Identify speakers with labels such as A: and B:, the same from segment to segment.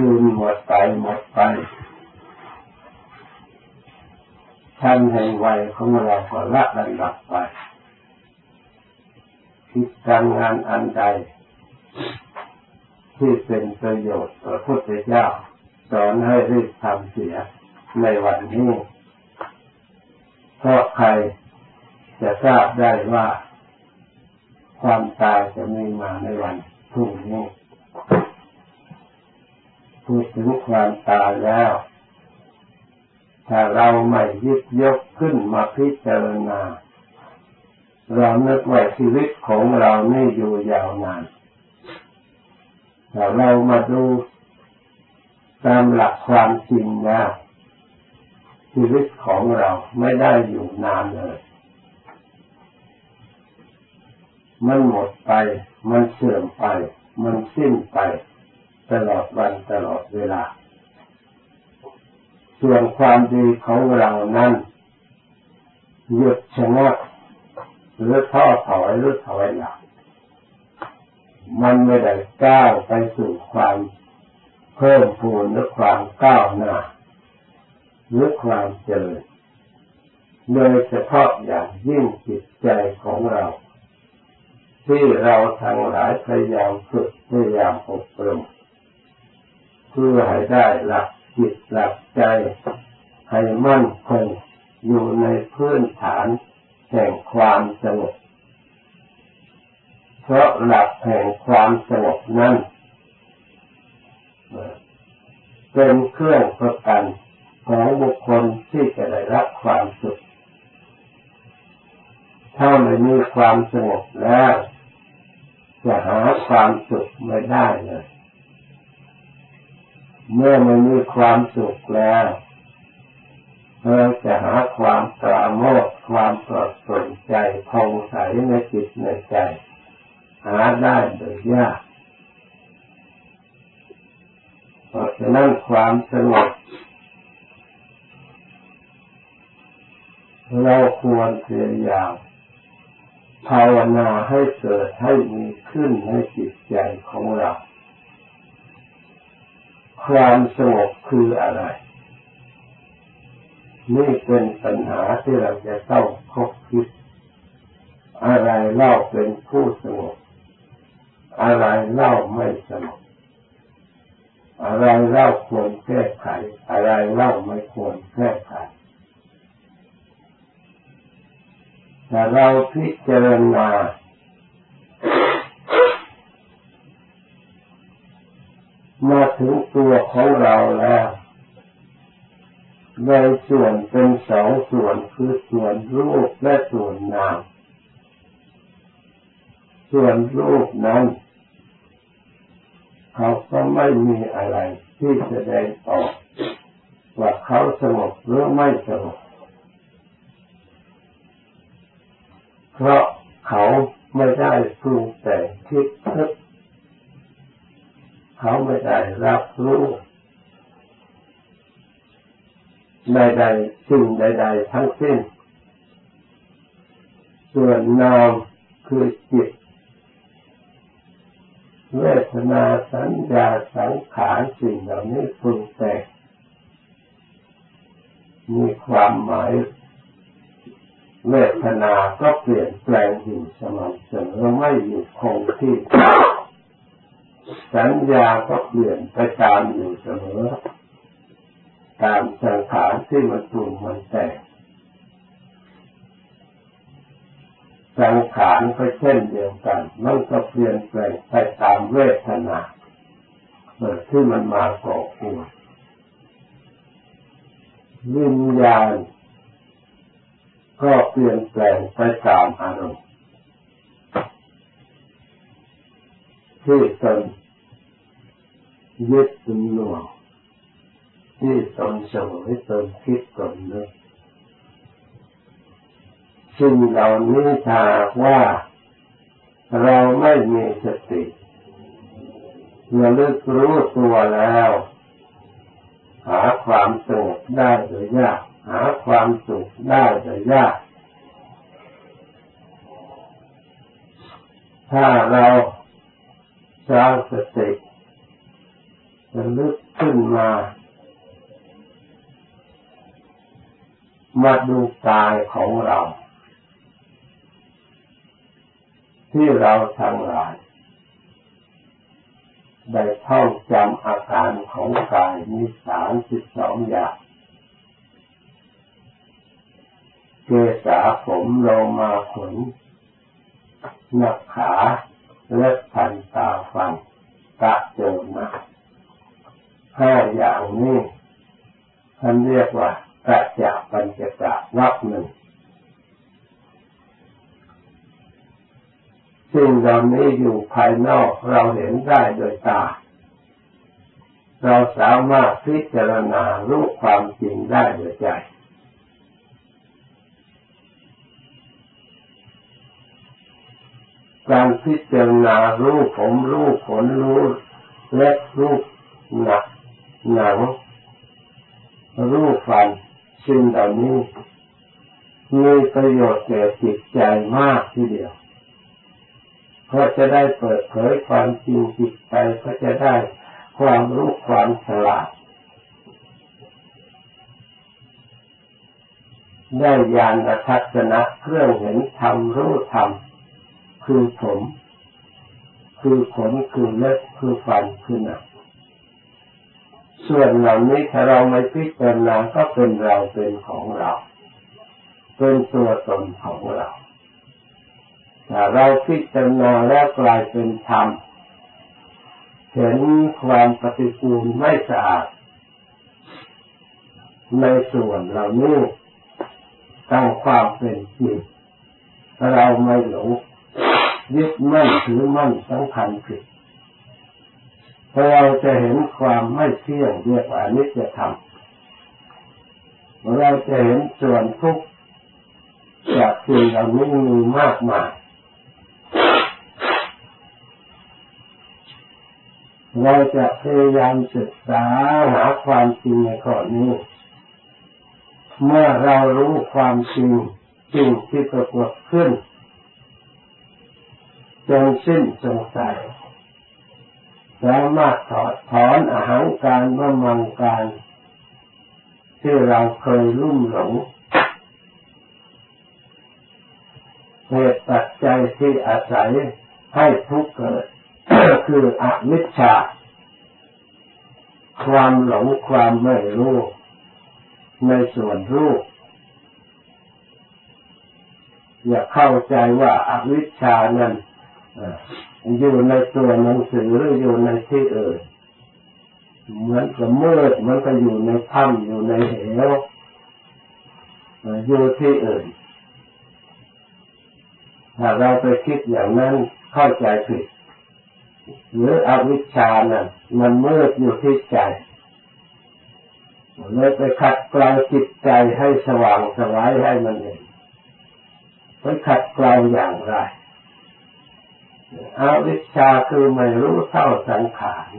A: คืนหมดไปหมดไปชั้นแห่งวัยของเราก็ละระดับไปคิดการงานอันใด ที่เป็นประโยชน์พระพุทธเจ้า สอนให้รีบทำเสียในวันนี้เพราะใครจะทราบได้ว่า ความตายจะมีมาในวันพรุ่งนี้ พูดถึงความตายแล้ว ถ้าเราไม่ยึดยกขึ้นมาพิจารณา เรานึกว่าชีวิตของเรานี่อยู่ยาวนานแต่เรามาดูตามหลักความจริงแล้วชีวิตของเราไม่ได้อยู่นานเลย มันหมดไป มันเสื่อมไป มันสิ้นไป ตลอดวันตลอดเวลา ส่วนความดีของเรานั้นหยุดชะงักหรือท้อถอยหรือถอยหลังมันไม่ได้ก้าวไปสู่ความเพิ่มพูนหรือความก้าวหน้าหรือความเจริญโดยเฉพาะอย่างยิ่งจิตใจของเรา ที่เราทั้งหลายพยายามฝึกพยายามอบรม เพื่อให้ได้หลักจิตหลักใจ ให้มั่นคงอยู่ในพื้นฐานแห่งความสงบเพราะหลักแห่งความสงบนั้นเป็นเครื่องประกันของบุคคลที่จะได้รับความสุข ถ้าไม่มีความสงบแล้ว จะหาความสุขไม่ได้เลย เมื่อไม่มีความสุขแล้วเราจะหาความปราโมทความปลอดโปร่งใจพองใสในจิตในใจ หาได้โดยยากเพราะฉะนั้นความสงบเราควรพยายามภาวนาให้เกิดให้มีขึ้นในจิตใจของเรา ความสงบคืออะไร นี่เป็นปัญหาที่เราจะต้องคบคิด อะไรเล่าเป็นผู้สงบ อะไรเล่าไม่สงบ อะไรเล่าควรแก้ไข อะไรเล่าไม่ควรแก้ไขถ้าเราพิจารณามา ถึงตัวของเราแล้วในส่วนเป็นสองส่วนคือส่วนรูปและส่วนนาม ส่วนรูปนั้น เขาก็ไม่มีอะไรที่แสดงออก ว่าเขาสงบหรือไม่สงบเพราะเขาไม่ได้ปรุงแต่งคิดนึก เขาไม่ได้รับรู้ใดๆสิ่งใดๆทั้งสิ้น ส่วนนามคือจิต เวทนาสัญญาสังขารสิ่งเหล่านี้ปรุงแต่งมีความหมายเวทนาก็เปลี่ยนแปลงอยู่สม่ำเสมอไม่อยู่คงที่ สัญญาก็เปลี่ยนไปตามอยู่เสมอ ตามสังขารที่มันปรุงมันแต่งสังขารก็เช่นเดียวกัน มันก็เปลี่ยนแปลงไปตามเวทนาเมื่อที่มันมากาะกวนวิญญาณก็เปลี่ยนแปลงไปตามอารมณ์ ที่ตนยึดตนหน่วงที่ตนสวยตนคิดตนนึกสิ่งเหล่านี้ถ้าว่าเราไม่มีสติระลึกรู้ตัวแล้ว หาความสงบได้โดยยาก หาความสุขได้แต่ยาก ถ้าเรา สร้าสติระลึกขึ้นมา มาดูกายของเรา ที่เราทั้งหลายได้ท่องจำอาการของกายมีสามสิบสองอย่างเกษาผมโลมาขนนักขา เล็บพันตาฟันกะโจนะห้าอย่างนี้ท่านเรียกว่ากระจับปัญจกะวักหนึ่งสิ่งเหล่านี้อยู่ภายนอกเราเห็นได้โดยตา เราสามารถพิจารณารู้ความจริงได้โดยใจ การพิจารณารู้ผมรู้ขนรู้เล็บรู้หนักหนังรู้ฟันสิ่งเหล่านี้มีประโยชน์แก่จิตใจมากทีเดียว เพราะจะได้เปิดเผยความจริงจิตใจก็จะได้ความรู้ความฉลาด ได้ญาณทัศนะเครื่องเห็นธรรมรู้ธรรม คือผม คือขนคือเล็บคือฟันคือหนังส่วนเหล่านี้ถ้าเราไม่พิจารณาก็เป็นเราเป็นของเรา เป็นตัวตนของเราถ้าเราพิจารณาแล้วกลายเป็นธรรมเห็นความปฏิกูลไม่สะอาด ในส่วนเหล่านี้ตั้งความเป็นจริงเราไม่หลง ยึดมั่นถือมั่นสำคัญผิดเราจะเห็นความไม่เที่ยงเรียกว่านิจธรรมเราจะเห็นส่วนทุกข์จากสิ่งเหล่านี้มีมากมายเราจะพยายามศึกษาหาความจริงในข้อนี้ เมื่อเรารู้ความจริงจริงที่ปรากฏขึ้น จงสิ้นสงสัยสามารถถอดถอนอาหารการว่ามังการ ที่เราเคยลุ่มหลงเหตุปัจจัยที่อาศัยให้ทุกข์เกิด คืออวิชชา ความหลงความไม่รู้ ในส่วนรู้อย่าเข้าใจว่าอาวิชชานั้น อยู่ในตัวหนังสือหรืออยู่ในที่อื่นเหมือนกับมืดมันก็อยู่ในถ้ำอยู่ในเหวอยู่ที่อื่นถ้าเราไปคิดอย่างนั้นเข้าใจผิด หรืออวิชชานั่นมันมืดอยู่ที่ใจเลยไปขัดเกลาจิตใจให้สว่างสวายให้มันเองไปขัดเกลาอย่างไร อวิชชาคือไม่รู้เท่าสังขาร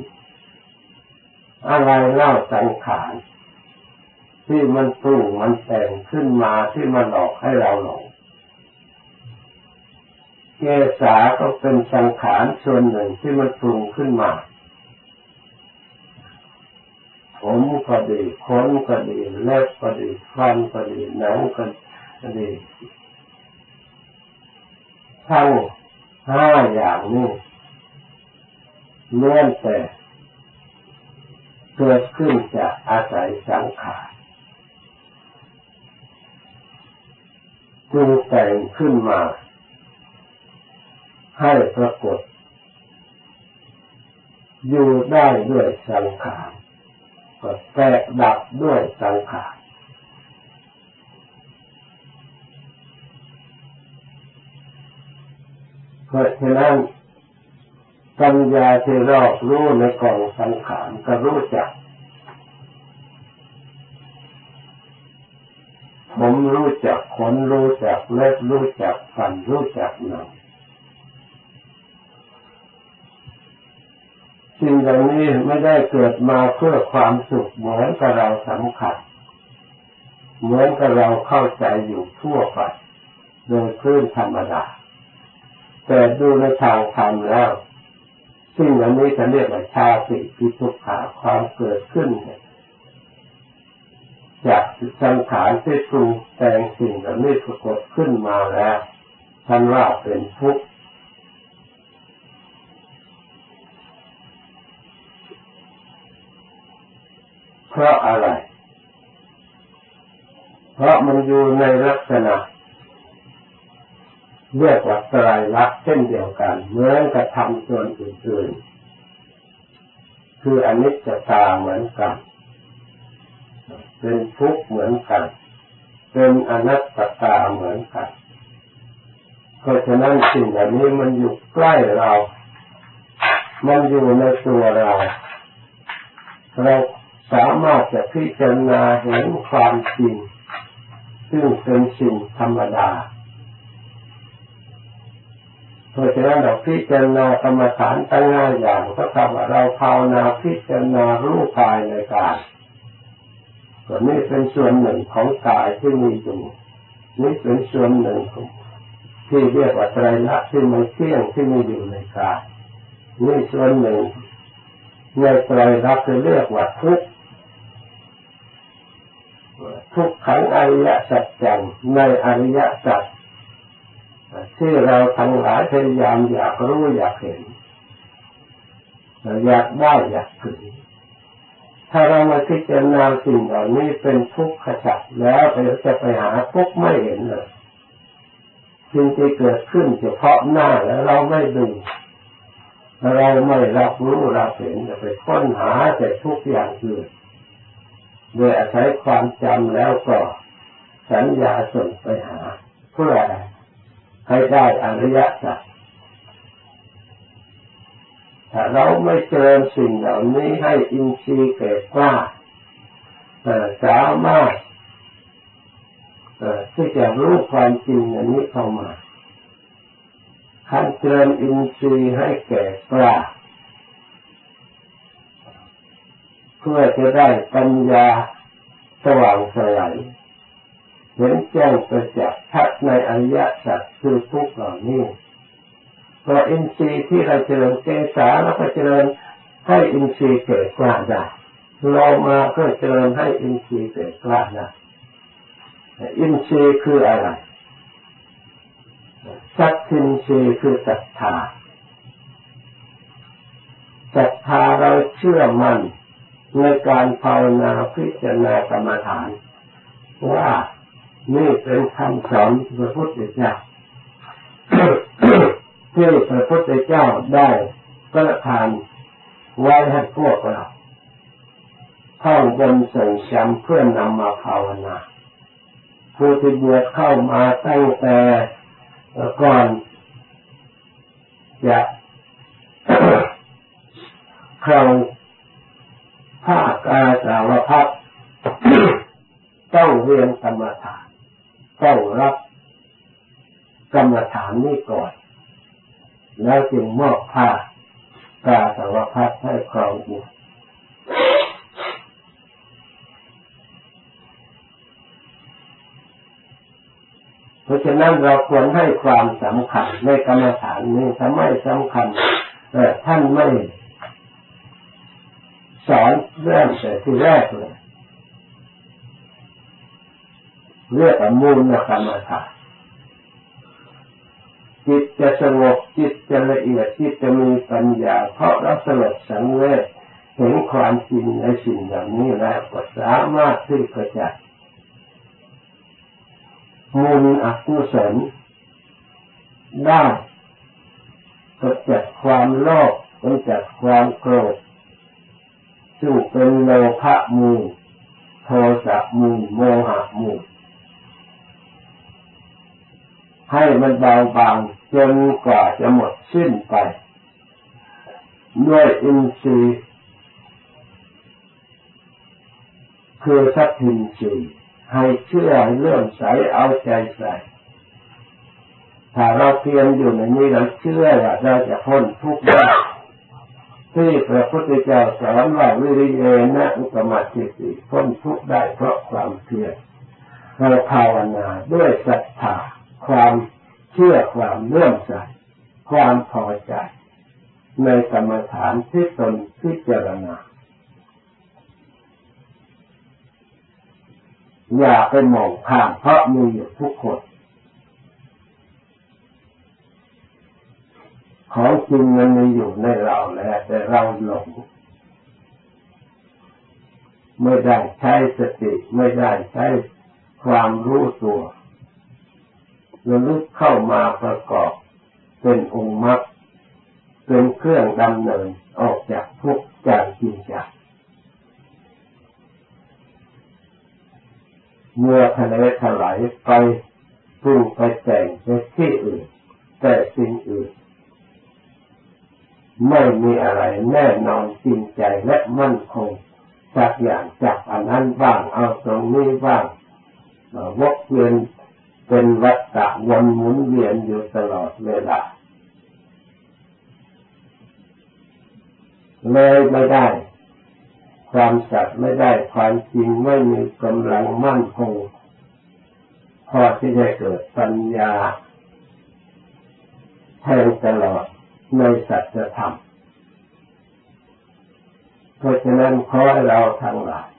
A: อะไรเล่าสังขารที่มันปรุงมันแต่งขึ้นมาที่มันหลอกให้เราหลงเกษาก็เป็นสังขารส่วนหนึ่งที่มันปรุงขึ้นมา ผมก็ดีขนก็ดีเล็บก็ดีฟันก็ดีหนังก็ดีทั้ง ห้าอย่างนี้เลื่อนแต่เกิดขึ้นจากอาศัยสังขารจึงแต่งขึ้นมา ให้ปรากฏ อยู่ได้ด้วยสังขารก็แตกดับด้วยสังขาร เพราะฉะนั้นปัญญาที่รอบรู้ในกองสังขารก็รู้จัก ผมรู้จักขนรู้จักเล็บรู้จักฟันรู้จักหนังสิ่งเหล่านี้ไม่ได้เกิดมาเพื่อความสุขเหมือนกับเราสำคัญ เหมือนกับเราเข้าใจอยู่ทั่วไป โดยพื้นธรรมดา แต่ดูในทางธรรมแล้วสสิ่งเหล่านี้จะเรียกว่าชาติปิทุกขาความเกิดขึ้นจากสังขารที่ปรุงแต่งสิ่งเหล่านี้ปรากฏขึ้นมาแล้วท่านว่าเป็นทุกข์เพราะอะไร เพราะมันอยู่ในลักษณะ เรียกว่าตรลักษณ์เช่นเดียวกัน เหมือนกับทำส่วนอื่นๆ คืออนิจจตาเหมือนกัน เป็นทุกข์เหมือนกัน เป็นอนัตตาเหมือนกัน เพราะฉะนั้นสิ่งเหล่านี้มันอยู่ใกล้เรา มันอยู่ในตัวเรา เราสามารถจะพิจารณาเห็นความจริง ซึ่งเป็นสิ่งธรรมดา ราะฉะนั้นเราพิจารณากรรมฐานตั้งห้าอย่างก็ทำว่าเราภาวนาพิจารณารู้กายในกายส่วนนี้เป็นส่วนหนึ่งของกายที่มีอยู่นี่เป็นส่วนหนึ่งที่เรียกว่าไตรลักษณ์ที่มันเที่ยงที่มีอยู่ในกายนี่ส่วนหนึ่งในไตรลักษณ์เรียกว่าทุกทุกขังอริยสัจจังในอริยสัจ ที่เราทั้งหลายพยายามอยากรู้อยากเห็นอยากได้อยากถึงถ้าเรามาพิจารณาสิ่งเหล่านี้เป็นทุกข์ขจัดแล้วเราจะไปหาทุกข์ไม่เห็นเลยสิ่งที่เกิดขึ้นเฉพาะหน้าแล้วเราไม่ดูเราไม่รับรู้เราเห็นจะไปค้นหาแต่ทุกอย่างอื่นโดยอาศัยความจำแล้วก็สัญญาส่งไปหาเพื่ออะไร ให้ได้อริยสัจถ้าเราไม่เจริญสิ่งเหล่านี้ให้อินทรีย์เกิดกล้าสามารถที่จะรู้ความจริงอย่างนี้เข้ามาขั้นเจริญอินทรีย์ให้แก่กล้าเพื่อจะได้ปัญญาสว่างสลาย เห็นแจ้งประจักษ์ชัดในอริยสัจคือทุกเหล่านี้พออินทรีย์ที่เราเจริญเกษาแล้วก็เจริญให้อินทรีย์เกิดกล้าได้โลมาก็เจริญให้อินทรีย์เกิดกล้าได้อินทรีย์คืออะไรสัตทินทรีย์คือศรัทธาศรัทธาเราเชื่อมั่นในการภาวนาพิจารณากรรมฐานว่า นี่เป็นคำสอนพระพุทธเจ้าที่พระพุทธเจ้าได้ประทานไว้ให้พวกเราท่องบนส่งจำเพื่อนำมาภาวนาผู้ที่บวชเข้ามาตั้งแต่ก่อนจะครองภาคอาสาวพักต้องเรียนกรรมฐาน ต้องรับกรรมฐานนี้ก่อน แล้วจึงมอบผ้ากาสาวพัดให้ครองบุเพราะฉะนั้นเราควรให้ความสำคัญในกรรมฐานนี้ถ้าไมสำคัญท่านไม่สอนเรื่องแต่ที่แรกเลย เรียกว่ามูลกรรมฐานจิตจะสงบจิตจะละเอียดจิตจะมีปัญญา เพราะเราสลดสังเวชเห็นความจริงในสิ่งอย่างนี้แล้วก็สามารถที่จะจัดมูลอกุศลได้ก็จัดความโลภก็จัดความโกรธซึ่งเป็นโลภะมูลโทสะมูลโมหะมูล ให้มันเบาบางจนกว่าจะหมดสิ้นไป ด้วยอินทรีย์คือสัพพินทรีย์ให้เชื่อเลื่อมใสเอาใจใส่ถ้าเราเพียรอยู่ในนี้เราเชื่อว่าเราจะพ้นทุกข์ได้ที่พระพุทธเจ้าสอนว่าวิริยนะอุปมาทิติพ้นทุกข์ได้เพราะความเพียรเราภาวนาด้วยศรัทธา ความเชื่อความเลื่อมใสความพอใจ ในกรรมฐานที่ตนพิจารณาอย่าไปมองข้ามเพราะมีอยู่ทุกคนของจริงมันมีอยู่ในเราแล้วแต่เราหลงไม่ได้ใช้สติ ไม่ได้ใช้ความรู้ตัว ระลึกเข้ามาประกอบ เป็นองค์มรรคเป็นเครื่องดำเนินออกจากทุกข์จากจริงจักเมื่อทะเลถลายไปปรุงไปแต่งในที่อื่น แต่สิ่งอื่น ไม่มีอะไรแน่นอนจริงใจและมั่นคงจากอย่างจากอันนั้นบ้างเอาตรงนี้บ้างวกเวียน เป็นวัฏฏะวนหมุนเวียนอยู่ตลอดเวลา เลยไม่ได้ ความสัตย์ไม่ได้ความจริงไม่มีกำลังมั่นคง พอที่จะเกิดปัญญาแทงตลอดในสัจธรรม เพราะฉะนั้นขอให้เราทั้งหลาย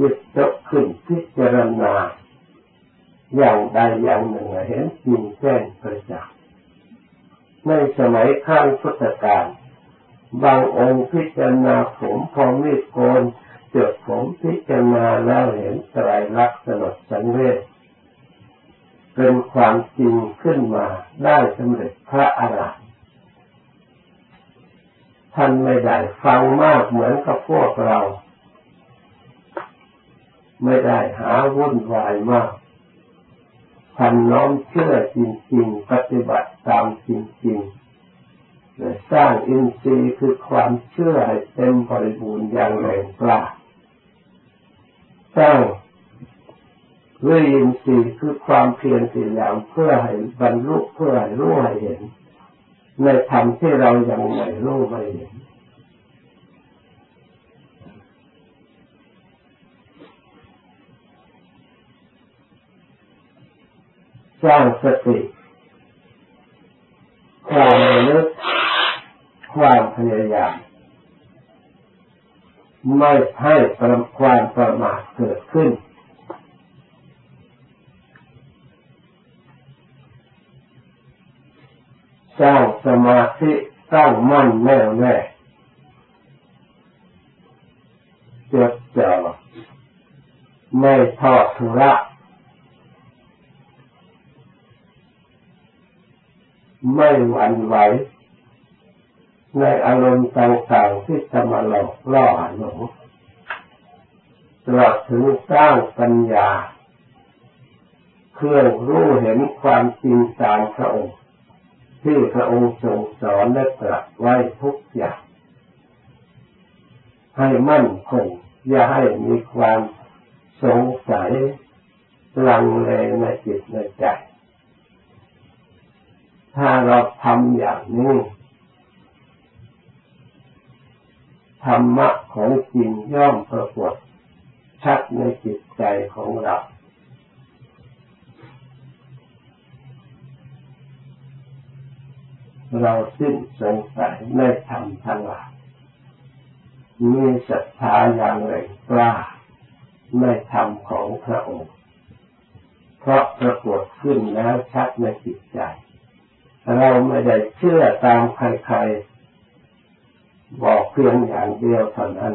A: ยึดจบขึ้นพิจารณา อย่างใดอย่างหนึ่งเห็นจริงแจ้งประจักษ์ในสมัยข้างพุทธกาลบางองค์พิจารณาผมพอมีโกนเจดผมพิจารณาแล้วเห็นไตรลักษณ์สลดสังเวชเป็นความจริงขึ้นมาได้สำเร็จพระอรหันต์ท่านไม่ได้ฟังมากเหมือนกับพวกเรา ไม่ได้หาวุ่นวายมาก ท่านน้อมเชื่อจริงๆ ปฏิบัติตามจริงๆ สร้างอินทรีย์คือความเชื่อให้เต็มบริบูรณ์อย่างแรงกล้าสร้างวิอินทรีย์คือความเพียรพยายามเพื่อให้บรรลุเพื่อให้รู้ให้เห็น ในธรรมที่เรายังไม่รู้ไม่เห็น สร้างสติความนึกความพยายามไม่ให้ความประมาทเกิดขึ้น สร้างสมาธิตั้งมั่นแน่วแน่จดจ่อไม่ทอดทุระ ไม่หวั่นไหว ในอารมณ์ต่างๆที่จะมาหลอกล่อหลงตลอดถึงสร้างปัญญา เครื่องรู้เห็นความจริงตามพระองค์ ที่พระองค์ทรงสอนและตรัสไว้ทุกอย่างให้มั่นคงอย่าให้มีความสงสัยลังเลในจิตในใจ ถ้าเราทำอย่างนี้ธรรมะของจริงย่อมปรากฏชัดในจิตใจของเรา เราสิ้นสงสัยในธรรมทั้งหลายมีศรัทธาอย่างแรงกล้าในธรรมของพระองค์ เพราะปรากฏขึ้นแล้วชัดในจิตใจ เราไม่ได้เชื่อตามใครๆบอกเพียงอย่างเดียวเท่านั้น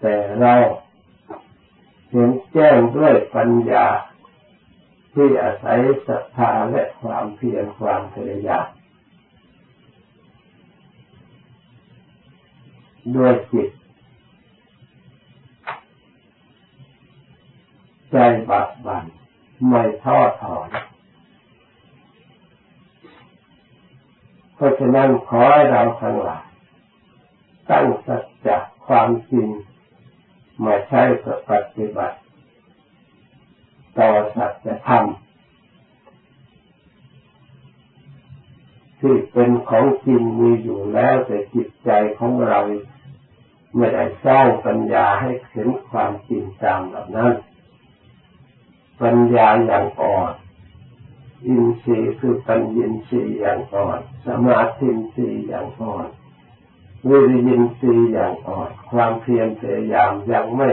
A: แต่เราเห็นแจ้งด้วยปัญญาที่อาศัยศรัทธาและความเพียรความพยายามด้วยจิต ใจบัดบันไม่ท้อถอน เพราะฉะนั้นขอให้เราทั้งหลายตั้งสัจจะความจริงมาใช้ปฏิบัติ ต่อสัจธรรมที่เป็นของจริงมีอยู่แล้วแต่จิตใจของเราไม่ได้สร้างปัญญาให้เห็นความจริงตามแบบนั้น ปัญญาอย่างอ่อน อินทรีย์คือปัญญินทรีย์อย่างอ่อน สมาธินทรีย์อย่างอ่อนวิริยินทรีย์อย่างอ่อน ความเพียรพยายามยังไม่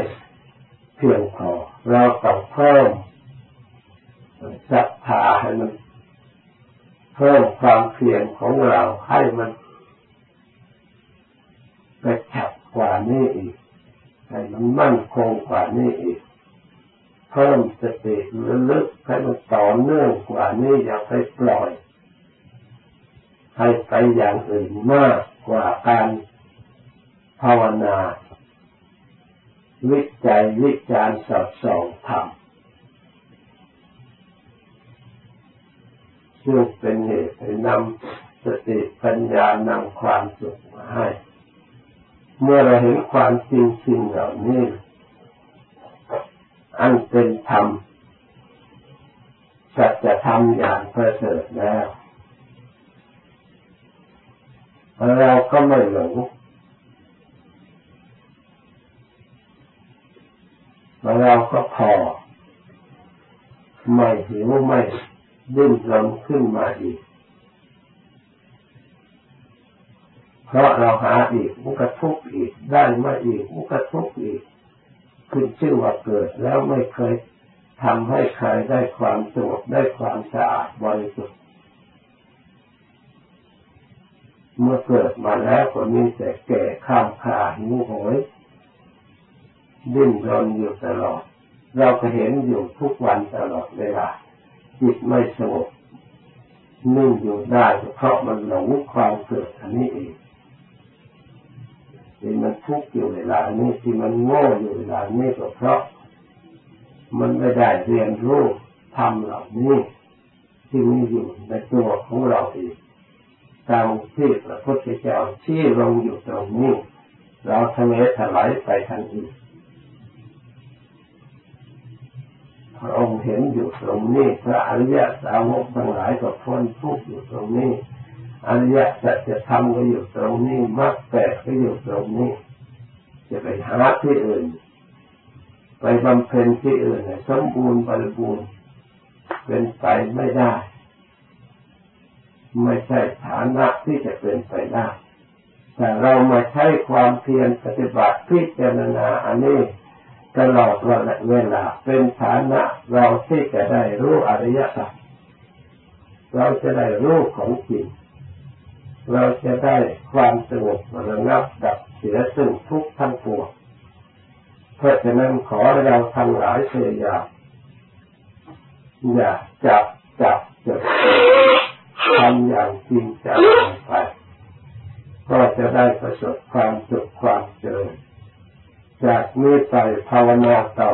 A: เพียงพอเราต้องเพิ่มศรัทธาให้มันเพิ่มความเพียรของเราให้มันกระชับกว่านี้อีกให้มันมั่นคงกว่านี้อีก เพิ่มสติระลึกให้มันต่อเนื่องกว่านี้อย่าไปปล่อย ให้ไปอย่างอื่นมากกว่าการภาวนา วิจัยวิจารสอบสองทำซึ่งเป็นเหตุให้นำสติปัญญานำความสุขมาให้ เมื่อเราเห็นความจริงสิ่งเหล่านี้ อันเป็นธรรมสัจธรรมอย่างประเสริฐแล้วเราก็ไม่หลงเราก็พอ ไม่หิวไม่ดิ้นรนขึ้นมาอีก เพราะเราหาอีกมันก็ทุกอีก ได้มาอีกมันก็ทุกอีก ขึ้นชื่อว่าเกิดแล้วไม่เคยทำให้ใครได้ความสงบได้ความสะอาดบริสุทธิ์เมื่อเกิดมาแล้วก็มีแต่แก่ข้ามขาหิวโหยดิ้นรนอยู่ตลอด เราก็เห็นอยู่ทุกวันตลอดเวลาจิตไม่สงบนิ่งอยู่ได้เพราะมันหลงความเกิดอันนี้เอง ที่มันทุกข์อยู่เวลานี้ที่มันโง่อยู่เวลานี้ก็เพราะ มันไม่ได้เรียนรู้ทำเหล่านี้ที่มีอยู่ในตัวของเราเองตามที่พระพุทธเจ้าชี้ลงอยู่ตรงนี้ เราทะเลถลายไปทันทีพระองค์เห็นอยู่ตรงนี้พระอริยสาวกทั้งหลายก็พ้นทุกข์อยู่ตรงนี้ อริยสัจธรรมก็อยู่ตรงนี้มรรคแปดก็อยู่ตรงนี้ จะไปหาที่อื่น ไปบำเพ็ญที่อื่นสมบูรณ์บริบูรณ์เป็นไปไม่ได้ ไม่ใช่ฐานะที่จะเป็นไปได้แต่เรามาใช้ความเพียรปฏิบัติพิจารณาอันนี้ตลอดเวลาเป็นฐานะเราที่จะได้รู้อริยสัจเราจะได้รู้ของจริง เราจะได้ความสงบระงับดับเสียซึ่งทุกข์ทั้งปวงเพราะฉะนั้นขอเราทั้งหลายพยายามอย่าจับจับจดทำอย่างจริงจังไป ก็จะได้ประสบความสุขความเจริญจากนี้ไปภาวนาต่อ